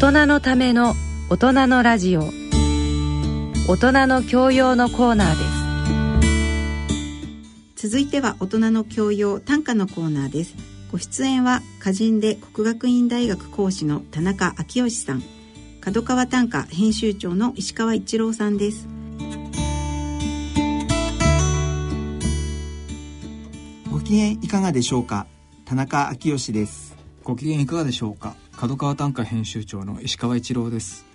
大人のための大人のラジオ。大人の教養のコーナーです。続いては大人の教養短歌のコーナーです。ご出演は歌人で国学院大学講師の田中昭義さん。角川短歌編集長の石川一郎さんです。ご機嫌いかがでしょうか？田中昭義です。ご機嫌いかがでしょうか？角川短歌編集長の石川一郎です。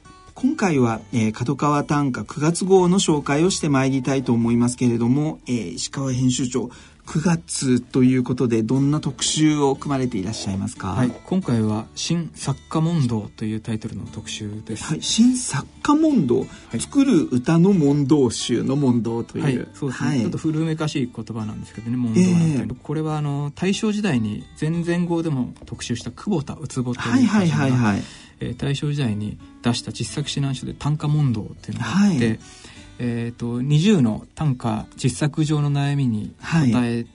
今回は、えー、角川短歌9月号の紹介をしてまいりたいと思いますけれども、えー、石川編集長9月ということでどんな特集を組まれていらっしゃいますか、はい、今回は「新作家問答」というタイトルの特集です、はい、新作家問答、はい、作る歌の問答集の問答という、はい、そうですね、はい、ちょっと古めかしい言葉なんですけどね問答なんて、えー、これはあの大正時代に前々号でも特集した久保田ウツボというはいはいはいはい、えー、大正時代に出した実作指南書で短歌問答っていうのがあって、はい。えーと、20の短歌実作上の悩みに答え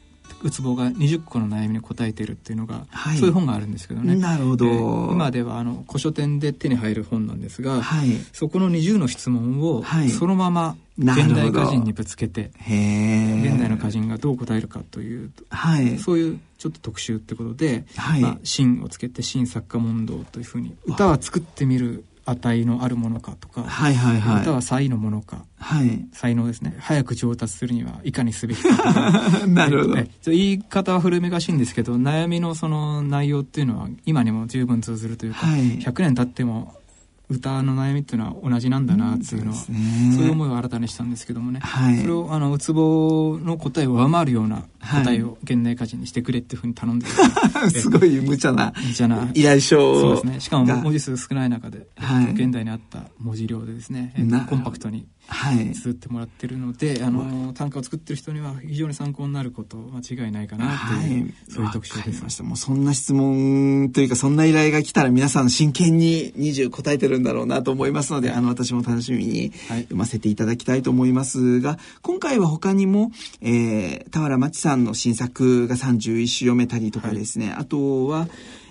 うつぼが20個の悩みに答えているっていうのが、はい、そういう本があるんですけどね。なるほど、えー、今ではあの古書店で手に入る本なんですが、はい、そこの20の質問をそのまま現代歌人にぶつけて、現代の歌人がどう答えるかという、はい、そういうちょっと特集ってことで「はい。まあ、新」をつけて「新作家問答」というふうに歌は作ってみる値のあるものかとか、はいはいはい、歌は才のものか、はい、才能ですね。早く上達するにはいかにすべきか なるほど、言い方は古めかしいんですけど悩みのその内容っていうのは今にも十分通ずるというか、はい、100年経っても歌の悩みっていうのは同じなんだなっていうのは、うん、そうそういう思いを新たにしたんですけどもね、はい、それをあのうつぼの答えを上回るような答えを現代歌人にしてくれっていうふうに頼んで、すごい無茶な無茶な。依頼書そうですね。しかも文字数少ない中で、はい、現代に合った文字量でですね、コンパクトにはい、綴ってもらってるので、あの短歌を作ってる人には非常に参考になること間違いないかなという、はい、そういう特集です。ました。もうそんな質問というかそんな依頼が来たら皆さん真剣に20答えてるんだろうなと思いますのであの私も楽しみに読ませていただきたいと思いますが、今回は他にも、えー、田原町さんの新作が31首読めたりとかですね、あとは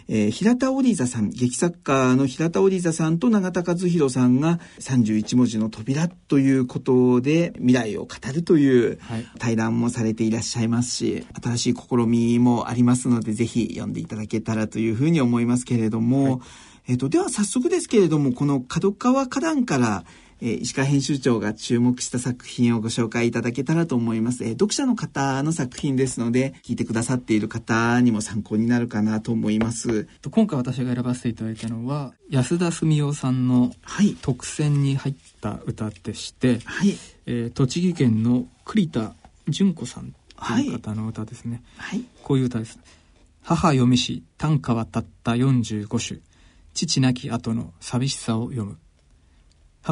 えー、平田織座さん、劇作家の平田織座さんと永田和弘さんが31文字の扉ということで未来を語るという対談もされていらっしゃいますし、新しい試みもありますので、ぜひ読んでいただけたらというふうに思いますけれども、はい、えっ、と、では早速ですけれども、この角川花壇からえー、石川編集長が注目した作品をご紹介いただけたらと思います。えー、読者の方の作品ですので、聞いてくださっている方にも参考になるかなと思います。今回私が選ばせていただいたのは、安田澄夫さんの特選に入った歌でして、はい、えー、栃木県の栗田純子さんという方の歌ですね。はい、こういう歌です。母読みし短歌はたった45首父亡き後の寂しさを読む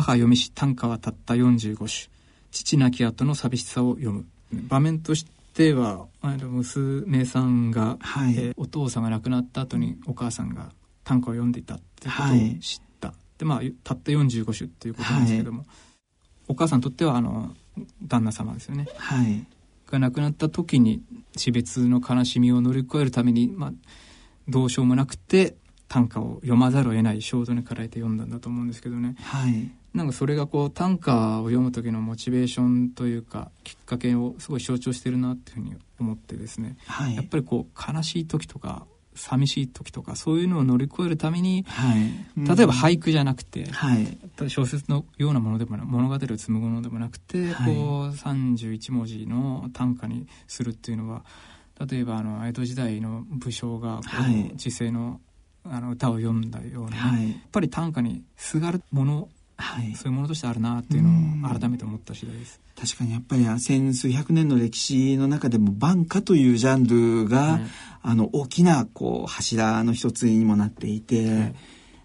母読みし短歌はたった45首。父亡き後の寂しさを読む。場面としては娘さんが、はい、えー、お父さんが亡くなった後にお母さんが短歌を読んでいたってことを知った、はい、でまあたった45首っていうことなんですけども、はい、お母さんにとってはあの旦那様ですよね、はい、が亡くなった時に死別の悲しみを乗り越えるために、まあ、どうしようもなくて短歌を読まざるを得ない衝動に駆られて読んだんだと思うんですけどね、はい、なんかそれがこう短歌を読む時のモチベーションというかきっかけをすごい象徴してるなっていうふうに思ってですね、はい、やっぱりこう悲しい時とか寂しい時とかそういうのを乗り越えるために、はい。うん、例えば俳句じゃなくて、はい、小説のようなものでもな物語を紡ぐものでもなくて、はい、こう31文字の短歌にするっていうのは例えばあの江戸時代の武将がこう、時世のあの歌を読んだような、はい、やっぱり短歌にすがるものはい、そういうものとしてあるなっていうのを改めて思った次第です。確かにやっぱり千数百年の歴史の中でも晩歌というジャンルが、あの大きなこう柱の一つにもなっていて、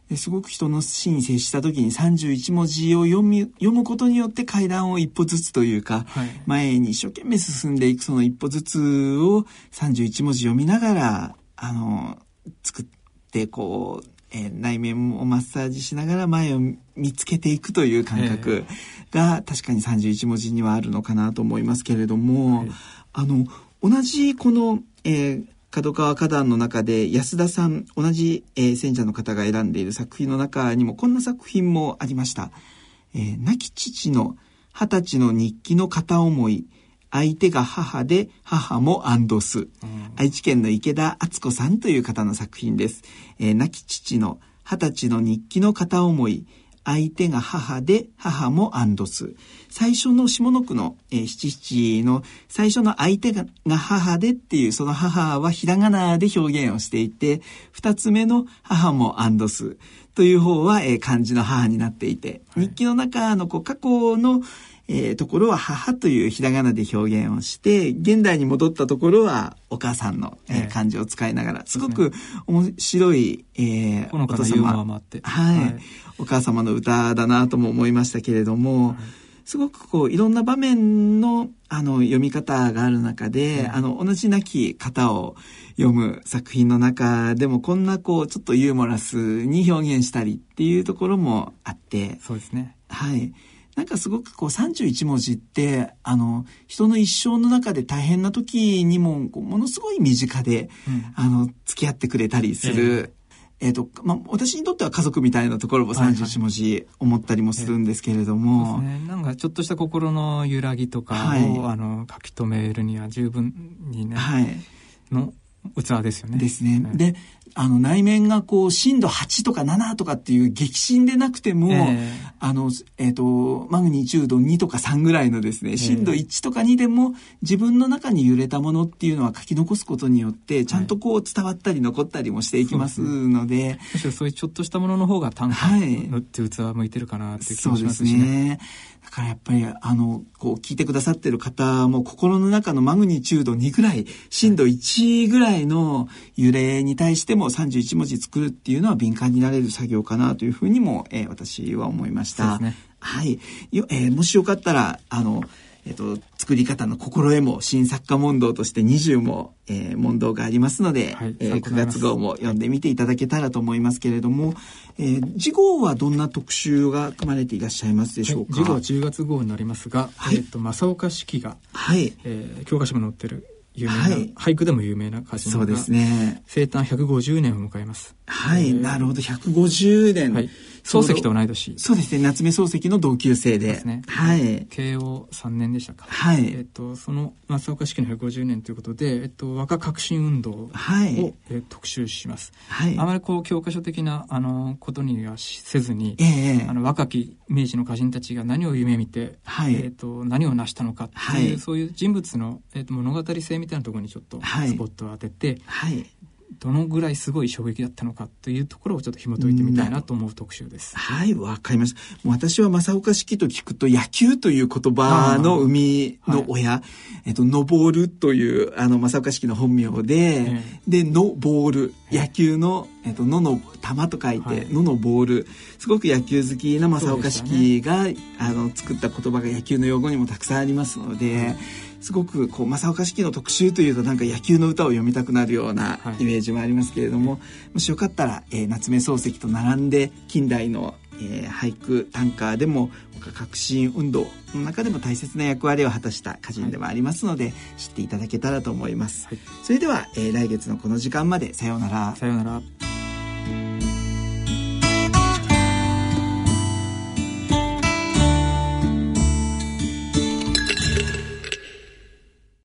ですごく人の死に接した時に31文字を読み読むことによって階段を一歩ずつというか、はい、前に一生懸命進んでいくその一歩ずつを31文字読みながらあの作ってこうえー、内面をマッサージしながら前を見つけていくという感覚が確かに31文字にはあるのかなと思いますけれども、あの同じこの、えー、角川花壇の中で安田さん、同じ、えー、選者の方が選んでいる作品の中にもこんな作品もありました。えー、亡き父の二十歳の日記の片思い、相手が母で母もアンドス、うん、愛知県の池田敦子さんという方の作品です。えー、亡き父の二十歳の日記の片思い、相手が母で母もアンドス。最初の下の句の、えー、七七の最初の相手が母でっていうその母はひらがなで表現をしていて、二つ目の母もアンドスという方は、えー、漢字の母になっていて、はい、日記の中のこう過去のえー、ところは母というひらがなで表現をして、現代に戻ったところはお母さんの、えー、漢字を使いながら、すごく面白い、えー、お父様、はい、はい、お母様の歌だなとも思いましたけれども、はい。すごくこういろんな場面のあの読み方がある中で、うん、あの同じなき方を読む作品の中でもこんなこうちょっとユーモラスに表現したりっていうところもあって。そうですね。はいなんかすごくこう31文字って、あの、人の一生の中で大変な時にも、ものすごい身近で、うん、あの、付き合ってくれたりする。えっ、ー、と、まあ、私にとっては家族みたいなところも31文字思ったりもするんですけれども。はいはいね、なんかちょっとした心の揺らぎとかを、はい、あの、書き留めるには十分にね、はい、の器ですよね。ですね。はい、で、あの内面がこう震度8とか7とかっていう激震でなくても、えー、あの、えっ、ー、と、マグニチュード2とか3ぐらいのですね、震度1とか2でも自分の中に揺れたものっていうのは書き残すことによって、ちゃんとこう伝わったり残ったりもしていきますので。はい、むしろそういうちょっとしたものの方が短歌のって器向いてるかなっていう気もしますしね。そうですね。だからやっぱり、あの、こう、聞いてくださってる方も、心の中のマグニチュード2ぐらい、震度1ぐらいの揺れに対しても31文字作るっていうのは敏感になれる作業かなというふうにも、えー、私は思いました。ね、はい。よえー、もしよかったら、あの、えっ、と、作り方の心得も新作家問答として20も、えー、問答がありますので、はい、えー、9月号も読んでみていただけたらと思いますけれども、えー、次号はどんな特集が組まれていらっしゃいますでしょうか、はい、次号は10月号になりますが、はい、えっ、と、正岡子規が、はい、えー、教科書も載ってる有名な、はい、俳句でも有名な歌人そうですね。生誕150年を迎えます。はい、えー、なるほど、150年。はい。漱石と同い年。そうですね、夏目漱石の同級生で。ですね。はい。慶応3年でしたか。はい。えっ、と、その松岡式の150年ということで、えっ、と、若革新運動を、はい、えー、特集します。はい。あまりこう、教科書的な、あの、ことにはせずに、ええー、あの、若き明治の歌人たちが何を夢見て、はい。えっ、と、何を成したのかっていう、はい、そういう人物の、えっ、と、物語性みたいなところにちょっとスポットを当てて、はい。どのぐらいすごい衝撃だったのかというところをちょっと紐解いてみたいなと思う特集です。はい、わかりました。私は正岡式と聞くと野球という言葉の生みの親、はい、えっと、のぼるというあの正岡式の本名で、えー、で、のボール、野球の、えっと、のの玉と書いて、はい、ののボール。すごく野球好きな正岡式が、ね、あの作った言葉が野球の用語にもたくさんありますので、すごくこう正岡式の特集というとなんか野球の歌を読みたくなるようなイメージもありますけれども、はい、もしよかったら、えー、夏目漱石と並んで近代の、えー、俳句短歌でも革新運動の中でも大切な役割を果たした歌人でもありますので、はい、知っていただけたらと思います、はい、それでは、えー、来月のこの時間まで。さようなら。さようなら